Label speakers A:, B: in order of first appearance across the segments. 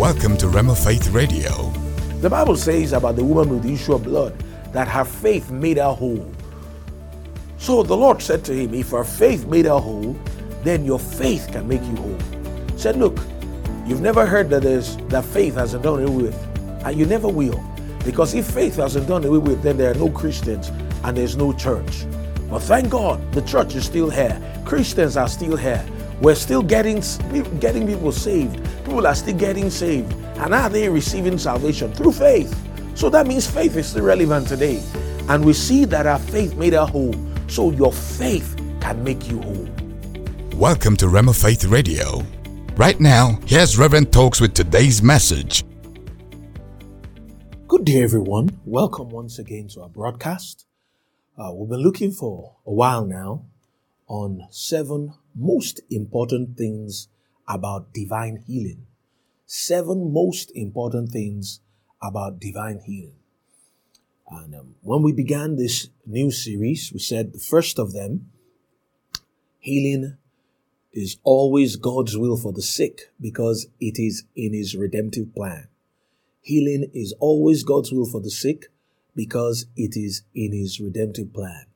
A: Welcome to Rhema Faith Radio.
B: The Bible says about the woman with the issue of blood that her faith made her whole. So the Lord said to him, If her faith made her whole, then your faith can make you whole. He said, Look, you've never heard that there's that faith hasn't done away with, and you never will. Because if faith hasn't done away with, then there are no Christians and there's no church. But thank God, the church is still here. Christians are still here. We're still getting getting people saved. People are still getting saved. And are they receiving salvation? Through faith. So that means faith is still relevant today. And we see that our faith made us whole. So your faith can make you whole.
A: Welcome to Rhema Faith Radio. Right now, here's Reverend Talks with today's message.
B: Good day, everyone. Welcome once again to our broadcast. Uh, we've been looking for a while now on seven most important things about divine healing. Seven most important things about divine healing. And um, when we began this new series, we said the first of them, healing is always God's will for the sick because it is in his redemptive plan. Healing is always God's will for the sick because it is in his redemptive plan.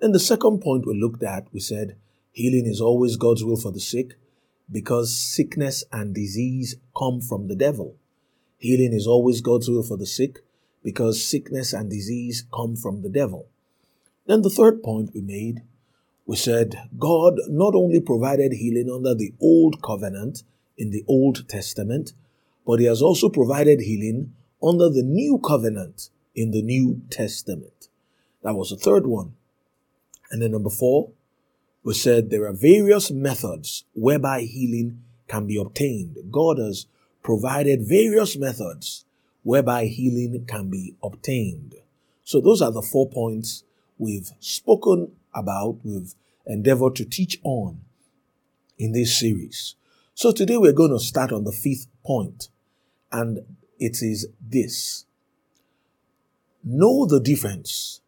B: And the second point we looked at, we said healing is always God's will for the sick because sickness and disease come from the devil. Healing is always God's will for the sick because sickness and disease come from the devil. Then the third point we made, we said God not only provided healing under the old covenant in the Old Testament, but he has also provided healing under the new covenant in the New Testament. That was the third one. And then number four, we said there are various methods whereby healing can be obtained. God has provided various methods whereby healing can be obtained. So those are the four points we've spoken about, we've endeavored to teach on in this series. So today we're going to start on the fifth point, and it is this. Know the difference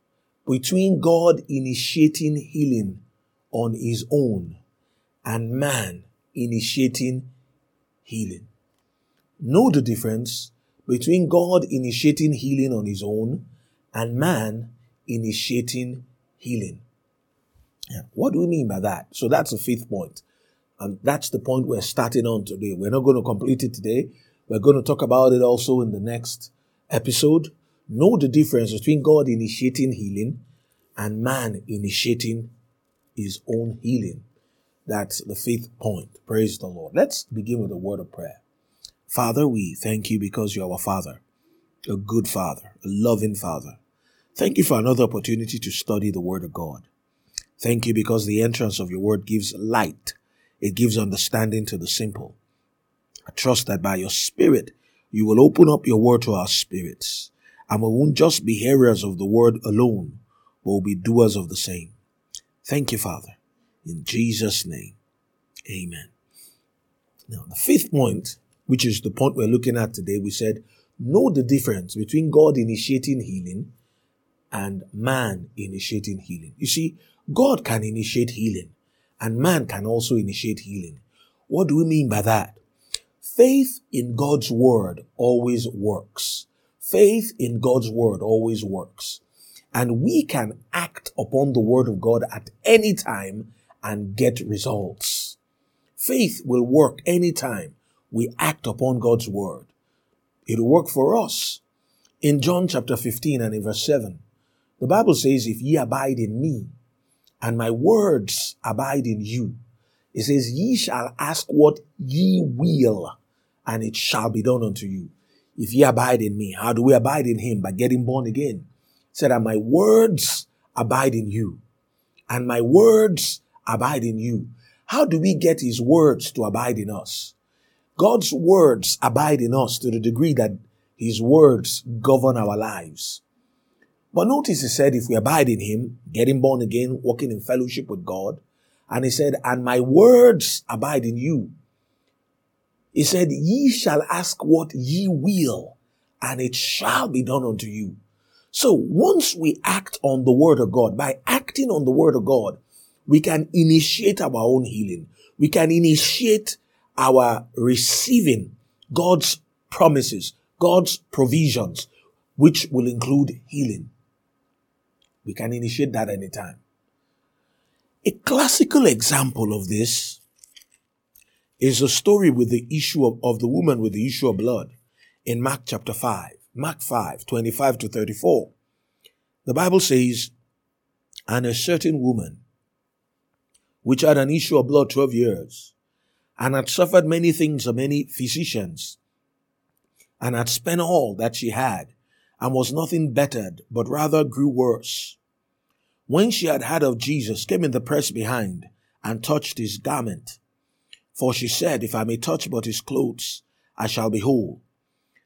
B: between God initiating healing on his own and man initiating healing. Know the difference between God initiating healing on his own and man initiating healing. Yeah. What do we mean by that? So that's the fifth point. And that's the point we're starting on today. We're not going to complete it today. We're going to talk about it also in the next episode know the difference between God initiating healing and man initiating his own healing. That's the fifth point. Praise the Lord. Let's begin with a word of prayer. Father, we thank you because you're our Father, a good Father, a loving Father. Thank you for another opportunity to study the Word of God. Thank you because the entrance of your Word gives light. It gives understanding to the simple. I trust that by your Spirit, you will open up your Word to our spirits and we won't just be hearers of the word alone, but will be doers of the same. Thank you, Father. In Jesus' name, amen. Now, the fifth point, which is the point we're looking at today, we said, know the difference between God initiating healing and man initiating healing. You see, God can initiate healing and man can also initiate healing. What do we mean by that? Faith in God's word always works. Faith in God's word always works. And we can act upon the word of God at any time and get results. Faith will work anytime we act upon God's word. It'll work for us. In John chapter 15 and in verse 7, the Bible says, If ye abide in me, and my words abide in you, it says, Ye shall ask what ye will, and it shall be done unto you. If ye abide in me, how do we abide in him? By getting born again. Said, and my words abide in you. And my words abide in you. How do we get his words to abide in us? God's words abide in us to the degree that his words govern our lives. But notice he said, if we abide in him, getting born again, walking in fellowship with God, and he said, and my words abide in you. He said, Ye shall ask what ye will, and it shall be done unto you. So once we act on the word of God, by acting on the word of God, we can initiate our own healing. We can initiate our receiving God's promises, God's provisions, which will include healing. We can initiate that anytime. A classical example of this is a story with the issue of, of the woman with the issue of blood in Mark chapter 5. Mark 5, 25 to 34. The Bible says, And a certain woman, which had an issue of blood 12 years, and had suffered many things of many physicians, and had spent all that she had, and was nothing bettered, but rather grew worse when she had heard of Jesus, came in the press behind and touched his garment. For she said, If I may touch but his clothes, I shall be whole.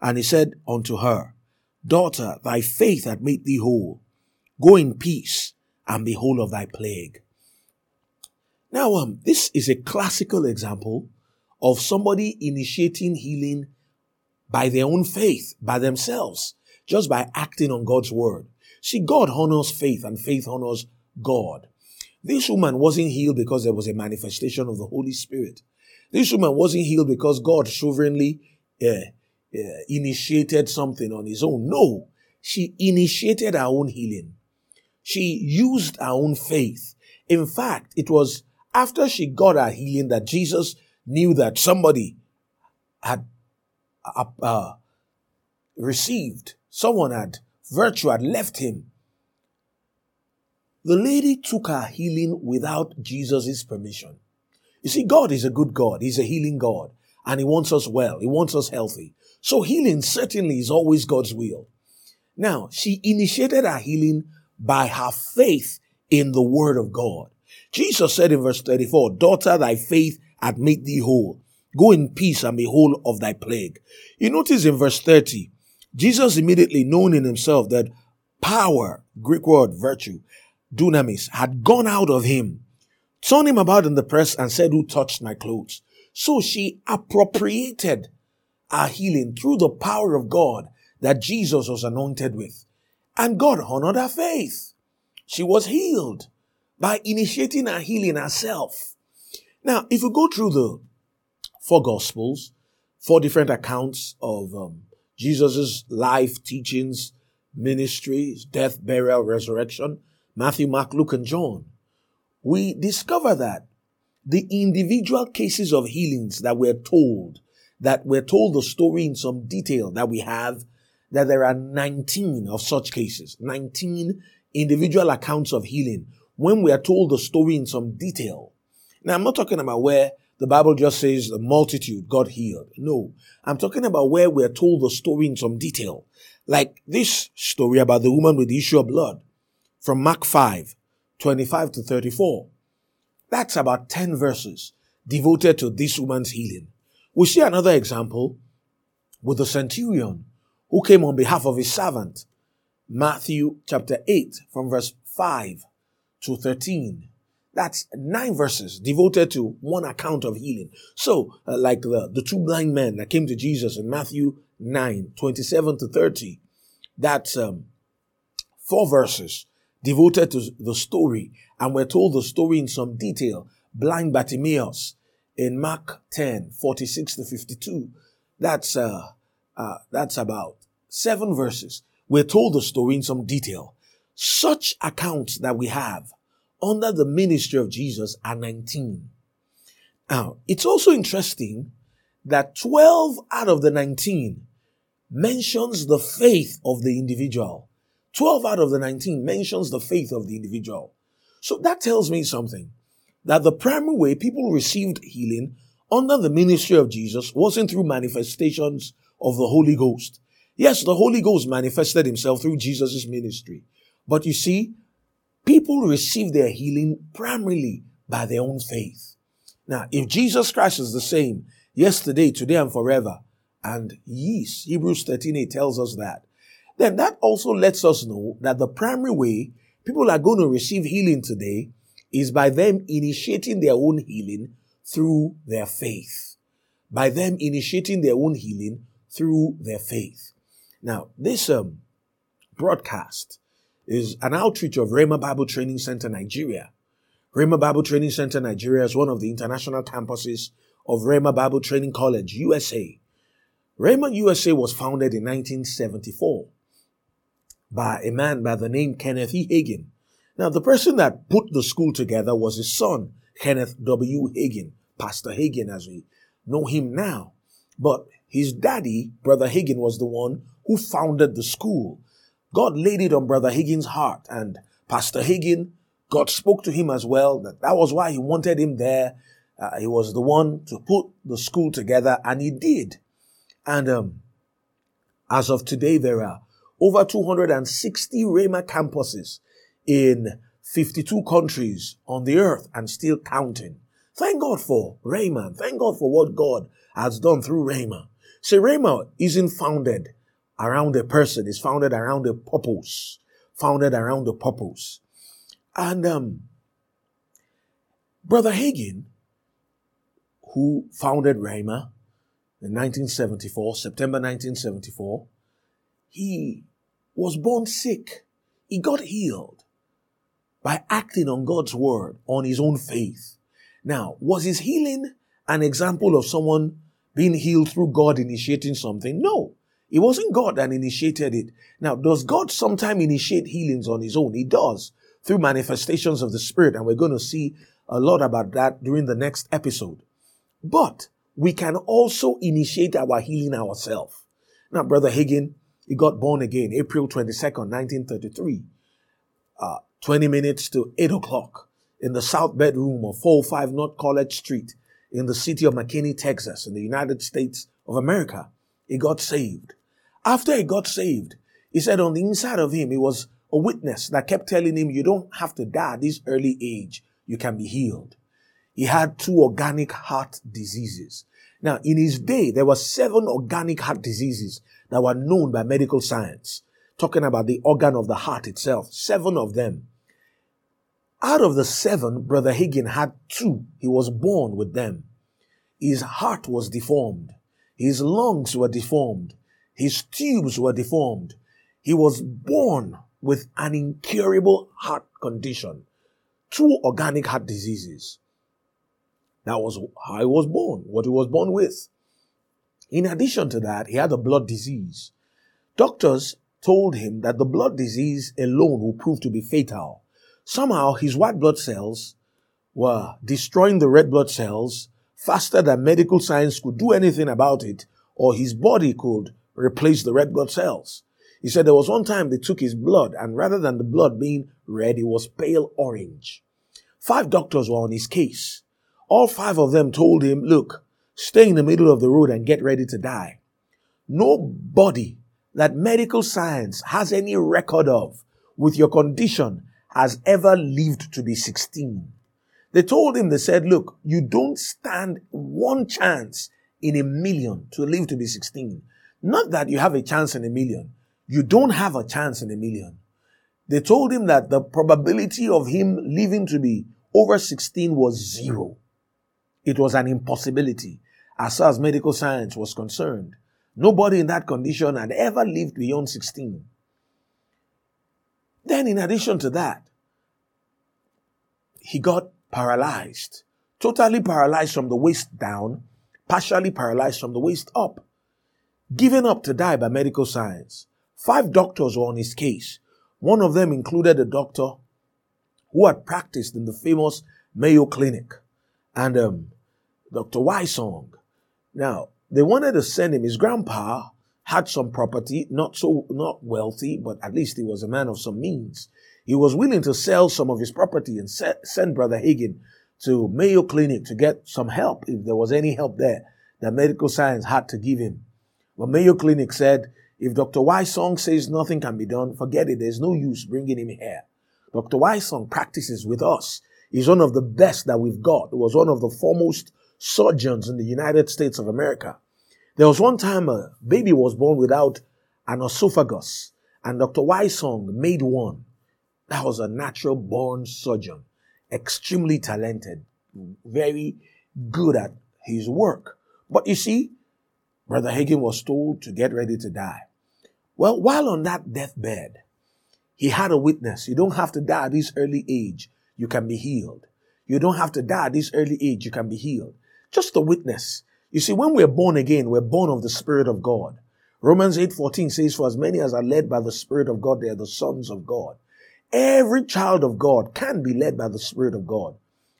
B: And he said unto her, Daughter, thy faith hath made thee whole. Go in peace and be whole of thy plague. Now, um, this is a classical example of somebody initiating healing by their own faith, by themselves, just by acting on God's word. See, God honors faith and faith honors God. This woman wasn't healed because there was a manifestation of the Holy Spirit. This woman wasn't healed because God sovereignly uh, uh, initiated something on his own. No, she initiated her own healing. She used her own faith. In fact, it was after she got her healing that Jesus knew that somebody had uh, uh received, someone had Virtue had left him. The lady took her healing without Jesus' permission. You see, God is a good God. He's a healing God. And He wants us well. He wants us healthy. So healing certainly is always God's will. Now, she initiated her healing by her faith in the word of God. Jesus said in verse 34, Daughter, thy faith hath made thee whole. Go in peace and be whole of thy plague. You notice in verse 30, Jesus immediately known in himself that power, Greek word virtue, dunamis, had gone out of him, turned him about in the press and said, Who touched my clothes? So she appropriated our healing through the power of God that Jesus was anointed with. And God honored her faith. She was healed by initiating her healing herself. Now, if you go through the four gospels, four different accounts of um, Jesus' life, teachings, ministries, death, burial, resurrection, Matthew, Mark, Luke, and John, we discover that the individual cases of healings that we're told, that we're told the story in some detail that we have, that there are 19 of such cases, 19 individual accounts of healing when we are told the story in some detail. Now, I'm not talking about where the Bible just says the multitude got healed. No, I'm talking about where we're told the story in some detail. Like this story about the woman with the issue of blood from Mark 5, 25 to 34. That's about 10 verses devoted to this woman's healing. We see another example with the centurion who came on behalf of his servant. Matthew chapter 8 from verse 5 to 13. That's nine verses devoted to one account of healing. So, uh, like the, the two blind men that came to Jesus in Matthew 9, 27 to 30, that's um, four verses devoted to the story. And we're told the story in some detail. Blind Bartimaeus in Mark 10, 46 to 52. That's, uh, uh, that's about seven verses. We're told the story in some detail. Such accounts that we have under the ministry of Jesus are 19. Now, it's also interesting that 12 out of the 19 mentions the faith of the individual. 12 out of the 19 mentions the faith of the individual. So that tells me something that the primary way people received healing under the ministry of Jesus wasn't through manifestations of the Holy Ghost. Yes, the Holy Ghost manifested himself through Jesus' ministry. But you see, people receive their healing primarily by their own faith. Now, if Jesus Christ is the same yesterday, today, and forever, and yes, Hebrews 13 tells us that. Then that also lets us know that the primary way people are going to receive healing today is by them initiating their own healing through their faith. By them initiating their own healing through their faith. Now, this um, broadcast is an outreach of Rhema Bible Training Center Nigeria. Rhema Bible Training Center Nigeria is one of the international campuses of Rhema Bible Training College, USA. Rhema USA was founded in 1974 by a man by the name Kenneth E. Hagin. Now, the person that put the school together was his son, Kenneth W. Hagin, Pastor Hagin as we know him now. But his daddy, Brother Hagin, was the one who founded the school. God laid it on Brother Hagin's heart, and Pastor Hagin, God spoke to him as well. That that was why he wanted him there. Uh, he was the one to put the school together, and he did. And um, as of today, there are over 260 Rhema campuses in 52 countries on the earth and still counting. Thank God for Rhema. Thank God for what God has done through Rhema. See, Rhema isn't founded around a person. It's founded around a purpose. Founded around the purpose. And um, Brother Hagin, who founded Rhema in 1974, September 1974, he was born sick. He got healed by acting on God's word, on his own faith. Now, was his healing an example of someone being healed through God initiating something? No. It wasn't God that initiated it. Now, does God sometimes initiate healings on his own? He does through manifestations of the Spirit. And we're going to see a lot about that during the next episode. But we can also initiate our healing ourselves. Now, Brother Hagin, he got born again April 22nd, 1933, uh, 20 minutes to 8 o'clock in the south bedroom of 405 North College Street in the city of McKinney, Texas, in the United States of America. He got saved. After he got saved, he said on the inside of him, he was a witness that kept telling him, you don't have to die at this early age. You can be healed. He had two organic heart diseases. Now, in his day, there were seven organic heart diseases that were known by medical science, talking about the organ of the heart itself. Seven of them. Out of the seven, Brother Hagin had two. He was born with them. His heart was deformed. His lungs were deformed. His tubes were deformed. He was born with an incurable heart condition. Two organic heart diseases. That was how he was born, what he was born with. In addition to that, he had a blood disease. Doctors told him that the blood disease alone would prove to be fatal. Somehow his white blood cells were destroying the red blood cells faster than medical science could do anything about it, or his body could replace the red blood cells. He said there was one time they took his blood, and rather than the blood being red, it was pale orange. Five doctors were on his case. All five of them told him, look, stay in the middle of the road and get ready to die. Nobody that medical science has any record of with your condition has ever lived to be 16. They told him, they said, look, you don't stand one chance in a million to live to be 16. Not that you have a chance in a million. You don't have a chance in a million. They told him that the probability of him living to be over 16 was zero. It was an impossibility as far as medical science was concerned. Nobody in that condition had ever lived beyond 16. Then, in addition to that, he got paralyzed, totally paralyzed from the waist down, partially paralyzed from the waist up, given up to die by medical science. Five doctors were on his case. One of them included a doctor who had practiced in the famous Mayo Clinic and um, Dr. Wysong. Now, they wanted to send him. His grandpa had some property, not so, not wealthy, but at least he was a man of some means. He was willing to sell some of his property and send Brother Hagin to Mayo Clinic to get some help if there was any help there that medical science had to give him. But Mayo Clinic said, if Dr. Wysong says nothing can be done, forget it. There's no use bringing him here. Dr. Wysong practices with us. He's one of the best that we've got. He was one of the foremost surgeons in the United States of America. There was one time a baby was born without an esophagus, and Dr. Wysong made one. That was a natural born surgeon, extremely talented, very good at his work. But you see, Brother Hagin was told to get ready to die. Well, while on that deathbed, he had a witness. You don't have to die at this early age. You can be healed. You don't have to die at this early age. You can be healed. Just a witness. You see, when we're born again, we're born of the Spirit of God. Romans 8:14 says, For as many as are led by the Spirit of God, they are the sons of God. Every child of God can be led by the Spirit of God.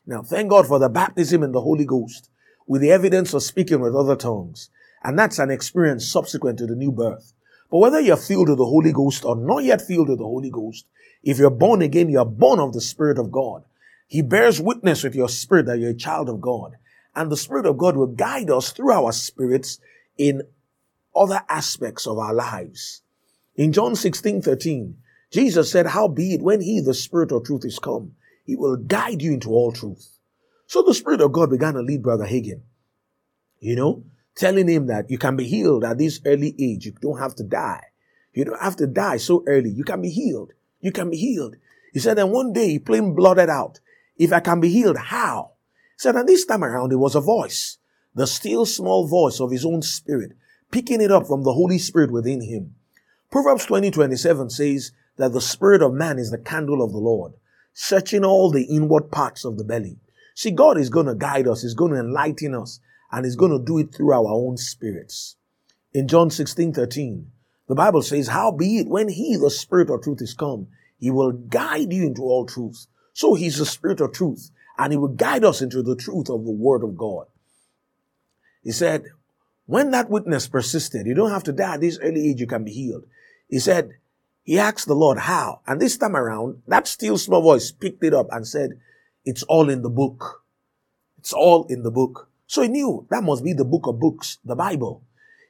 B: Now, thank God for the baptism in the Holy Ghost with the evidence of speaking with other tongues. And that's an experience subsequent to the new birth. But whether you're filled with the Holy Ghost or not yet filled with the Holy Ghost, if you're born again, you're born of the Spirit of God. He bears witness with your spirit that you're a child of God. And the Spirit of God will guide us through our spirits in other aspects of our lives. In John 16, 13, Jesus said, How be it when He, the Spirit of truth, is come, He will guide you into all truth. So the Spirit of God began to lead Brother Hagin, you know, telling him that you can be healed at this early age. You don't have to die. You don't have to die so early. You can be healed. You can be healed. He said, and one day he plain blotted out, if I can be healed, how? Said, and this time around, it was a voice, the still small voice of his own spirit, picking it up from the Holy Spirit within him. Proverbs 20, 27 says that the spirit of man is the candle of the Lord, searching all the inward parts of the belly. See, God is going to guide us. He's going to enlighten us and He's going to do it through our own spirits. In John 16, 13, the Bible says, How be it when He, the Spirit of truth, is come, He will guide you into all truth. So He's the Spirit of truth and he will guide us into the truth of the word of God. He said, when that witness persisted, you don't have to die at this early age, you can be healed. He said, he asked the Lord how. And this time around, that still small voice picked it up and said, it's all in the book. It's all in the book. So he knew that must be the book of books, the Bible.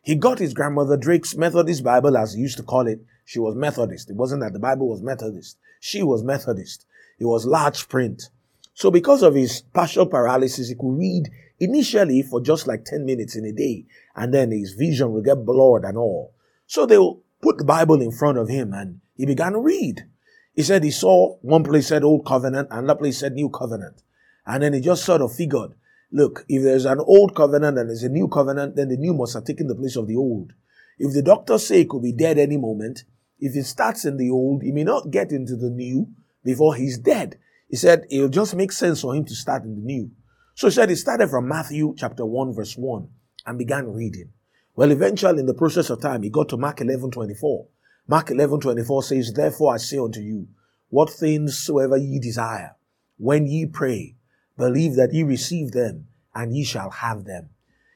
B: He got his grandmother Drake's Methodist Bible, as he used to call it. She was Methodist. It wasn't that the Bible was Methodist. She was Methodist. It was large print. So because of his partial paralysis, he could read initially for just like 10 minutes in a day, and then his vision will get blurred and all. So they put the Bible in front of him and he began to read. He said he saw one place said Old Covenant, and another place said New Covenant. And then he just sort of figured, look, if there's an old covenant and there's a new covenant, then the new must have taken the place of the old. If the doctors say it could be dead any moment, if it starts in the old, he may not get into the new before he's dead. He said it'll just make sense for him to start in the new. So he said he started from Matthew chapter 1 verse 1 and began reading. Well, eventually in the process of time, he got to Mark 11 24. Mark 11 24 says, Therefore I say unto you, what things soever ye desire, when ye pray, believe that ye receive them, and ye shall have them.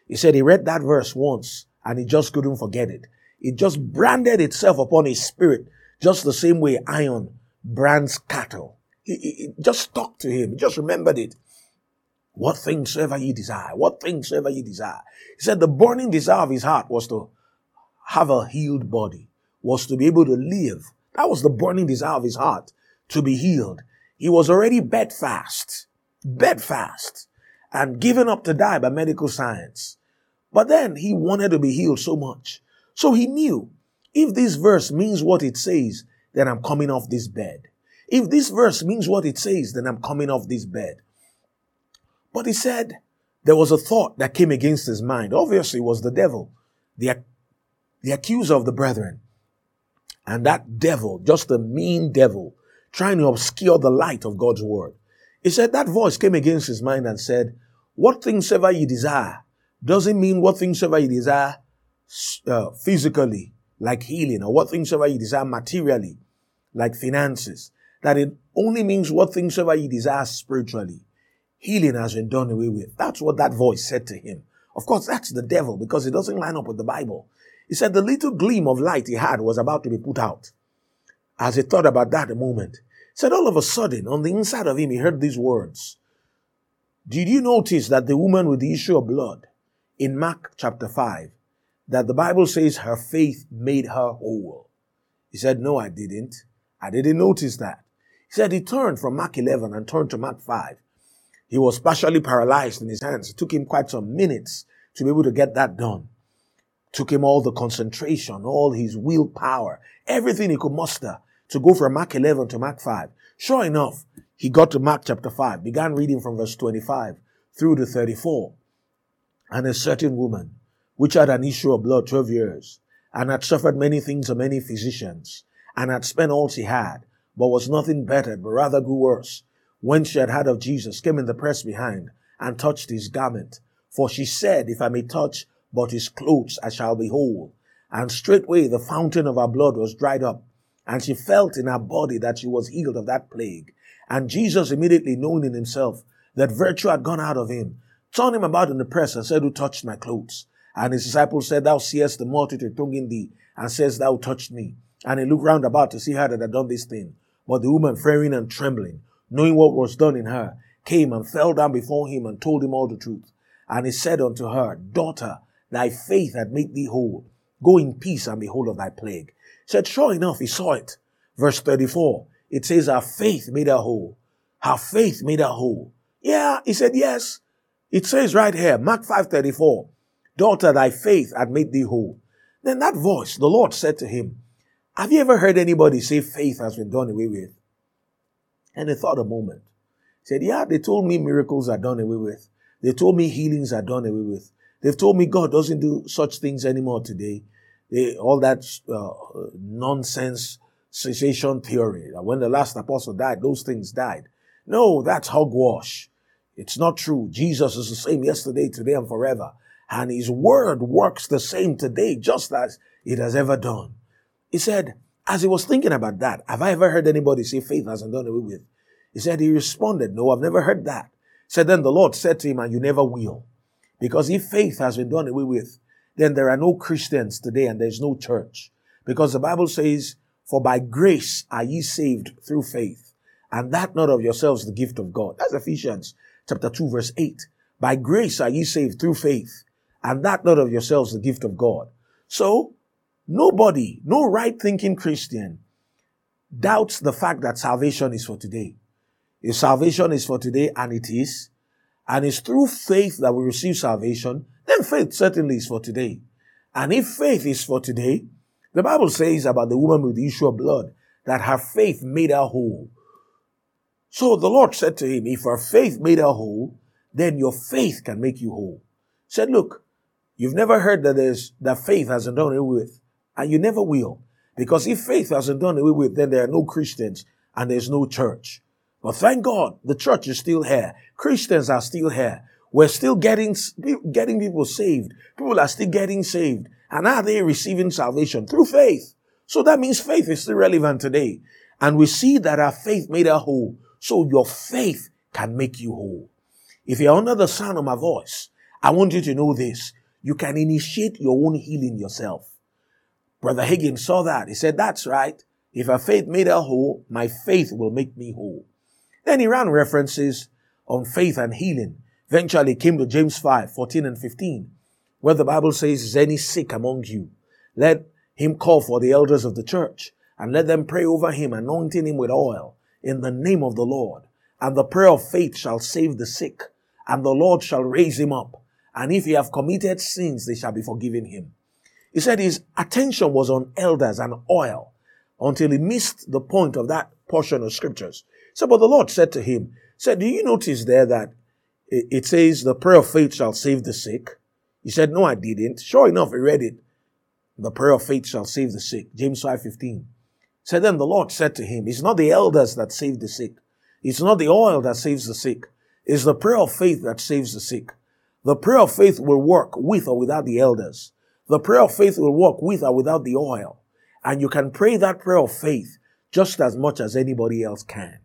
B: He said he read that verse once, and he just couldn't forget it. It just branded itself upon his spirit, just the same way iron brands cattle. He, he, just stuck to him. He just remembered it. What things soever ye desire, what things soever ye desire. He said the burning desire of his heart was to have a healed body, was to be able to live. That was the burning desire of his heart, to be healed. He was already bedfast, bedfast, and given up to die by medical science. But then he wanted to be healed so much. So he knew if this verse means what it says, then I'm coming off this bed. If this verse means what it says, then I'm coming off this bed. But he said there was a thought that came against his mind. Obviously, it was the devil, the, the accuser of the brethren. And that devil, just a mean devil, trying to obscure the light of God's word. He said that voice came against his mind and said, What things ever you desire doesn't mean what things ever you desire uh, physically, like healing, or what things ever you desire materially, like finances that it only means what things ever you desire spiritually. Healing has been done away with. That's what that voice said to him. Of course, that's the devil because it doesn't line up with the Bible. He said the little gleam of light he had was about to be put out. As he thought about that a moment, he said all of a sudden, on the inside of him, he heard these words. Did you notice that the woman with the issue of blood in Mark chapter 5, that the Bible says her faith made her whole? He said, No, I didn't. I didn't notice that. He said he turned from Mark 11 and turned to Mark 5. He was partially paralyzed in his hands. It took him quite some minutes to be able to get that done. Took him all the concentration, all his willpower, everything he could muster to go from Mark 11 to Mark 5. Sure enough, he got to Mark chapter 5, began reading from verse 25 through to 34. And a certain woman, which had an issue of blood 12 years, and had suffered many things of many physicians, and had spent all she had, but was nothing bettered, but rather grew worse, when she had heard of Jesus, came in the press behind, and touched his garment. For she said, If I may touch but his clothes, I shall be whole. And straightway the fountain of her blood was dried up, and she felt in her body that she was healed of that plague. And Jesus, immediately knowing in himself that virtue had gone out of him, turned him about in the press and said, Who touched my clothes? And his disciples said, Thou seest the multitude thronging thee, and says, Thou touched me. And he looked round about to see her that had done this thing. But the woman, fearing and trembling, knowing what was done in her, came and fell down before him and told him all the truth. And he said unto her, Daughter, thy faith hath made thee whole. Go in peace and be whole of thy plague. He said, sure enough, he saw it. Verse 34, it says, Our faith made her whole. Her faith made her whole. Yeah, he said, yes. It says right here, Mark 5:34, Daughter, thy faith had made thee whole. Then that voice, the Lord said to him, Have you ever heard anybody say faith has been done away with? And he thought a moment. He said, Yeah, they told me miracles are done away with. They told me healings are done away with. They've told me God doesn't do such things anymore today. They, all that uh, nonsense cessation theory that when the last apostle died, those things died. No, that's hogwash. It's not true. Jesus is the same yesterday, today, and forever. And his word works the same today, just as it has ever done. He said, as he was thinking about that, have I ever heard anybody say faith hasn't done away with? He said, he responded, no, I've never heard that. Said, then the Lord said to him, and you never will. Because if faith has been done away with, then there are no Christians today and there's no church. Because the Bible says, for by grace are ye saved through faith, and that not of yourselves the gift of God. That's Ephesians chapter 2 verse 8. By grace are ye saved through faith, and that not of yourselves the gift of God. So, nobody, no right thinking Christian doubts the fact that salvation is for today. If salvation is for today, and it is, and it's through faith that we receive salvation, then faith certainly is for today. And if faith is for today, the Bible says about the woman with the issue of blood that her faith made her whole. So the Lord said to him, if her faith made her whole, then your faith can make you whole. He said, look, you've never heard that there's, that faith hasn't done away with, and you never will. Because if faith hasn't done away with, then there are no Christians and there's no church. But thank God, the church is still here. Christians are still here. We're still getting, getting people saved. People are still getting saved. And are they receiving salvation? Through faith. So that means faith is still relevant today. And we see that our faith made us whole. So your faith can make you whole. If you're under the sound of my voice, I want you to know this. You can initiate your own healing yourself. Brother Hagin saw that. He said, that's right. If our faith made her whole, my faith will make me whole. Then he ran references on faith and healing. Eventually came to James 5, 14 and 15, where the Bible says, Is any sick among you? Let him call for the elders of the church and let them pray over him, anointing him with oil in the name of the Lord. And the prayer of faith shall save the sick, and the Lord shall raise him up. And if he have committed sins, they shall be forgiven him. He said his attention was on elders and oil until he missed the point of that portion of scriptures. So, but the Lord said to him, said, do you notice there that it says the prayer of faith shall save the sick? He said, no, I didn't. Sure enough, he read it. The prayer of faith shall save the sick. James 5.15. So then the Lord said to him, it's not the elders that save the sick. It's not the oil that saves the sick. It's the prayer of faith that saves the sick. The prayer of faith will work with or without the elders. The prayer of faith will work with or without the oil. And you can pray that prayer of faith just as much as anybody else can.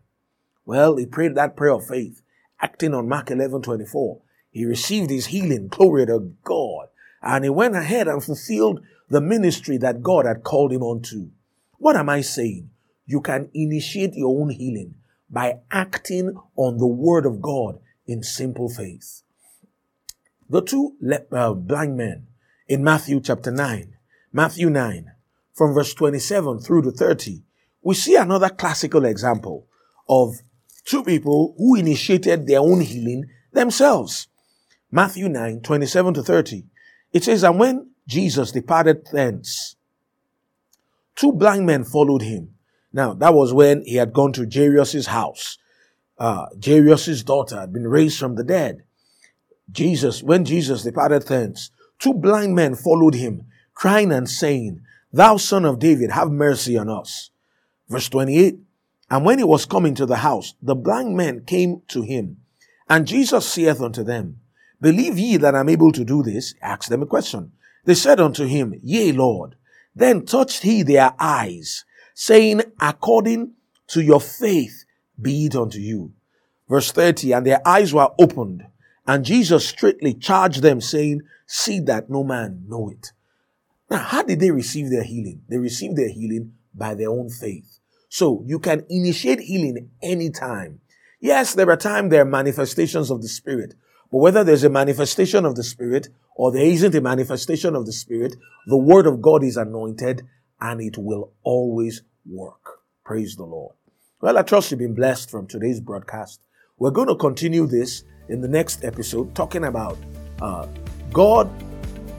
B: Well, he prayed that prayer of faith, acting on Mark 11 24. He received his healing, glory to God. And he went ahead and fulfilled the ministry that God had called him onto. What am I saying? You can initiate your own healing by acting on the word of God in simple faith. The two uh, blind men in Matthew chapter 9, Matthew 9, from verse 27 through to 30, we see another classical example of two people who initiated their own healing themselves. Matthew 9, 27 to 30. It says, And when Jesus departed thence, two blind men followed him. Now, that was when he had gone to Jairus' house. Uh, Jairus' daughter had been raised from the dead. Jesus, when Jesus departed thence, two blind men followed him, crying and saying, Thou son of David, have mercy on us. Verse 28. And when he was coming to the house, the blind men came to him. And Jesus saith unto them, Believe ye that I'm able to do this? Ask them a question. They said unto him, Yea, Lord. Then touched he their eyes, saying, According to your faith be it unto you. Verse 30, and their eyes were opened, and Jesus straightly charged them, saying, See that no man know it. Now, how did they receive their healing? They received their healing by their own faith. So you can initiate healing anytime. Yes, there are times there are manifestations of the Spirit, but whether there's a manifestation of the Spirit or there isn't a manifestation of the Spirit, the Word of God is anointed and it will always work. Praise the Lord. Well, I trust you've been blessed from today's broadcast. We're going to continue this in the next episode, talking about uh, God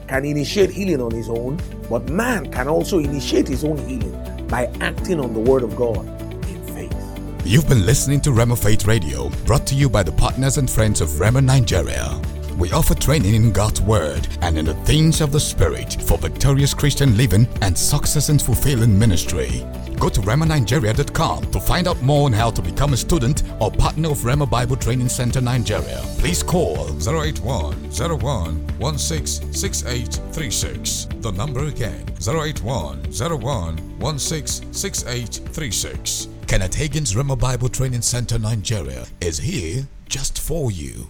B: can initiate healing on his own, but man can also initiate his own healing by acting on the Word of God in faith.
A: You've been listening to Rhema Faith Radio, brought to you by the partners and friends of Rhema Nigeria. We offer training in God's Word and in the things of the Spirit for victorious Christian living and success in fulfilling ministry. Go to rhemanigeria.com to find out more on how to become a student or partner of Rhema Bible Training Center Nigeria. Please call 081 01 166836. The number again 081 01 166836. Kenneth Hagin's Rhema Bible Training Center Nigeria is here just for you.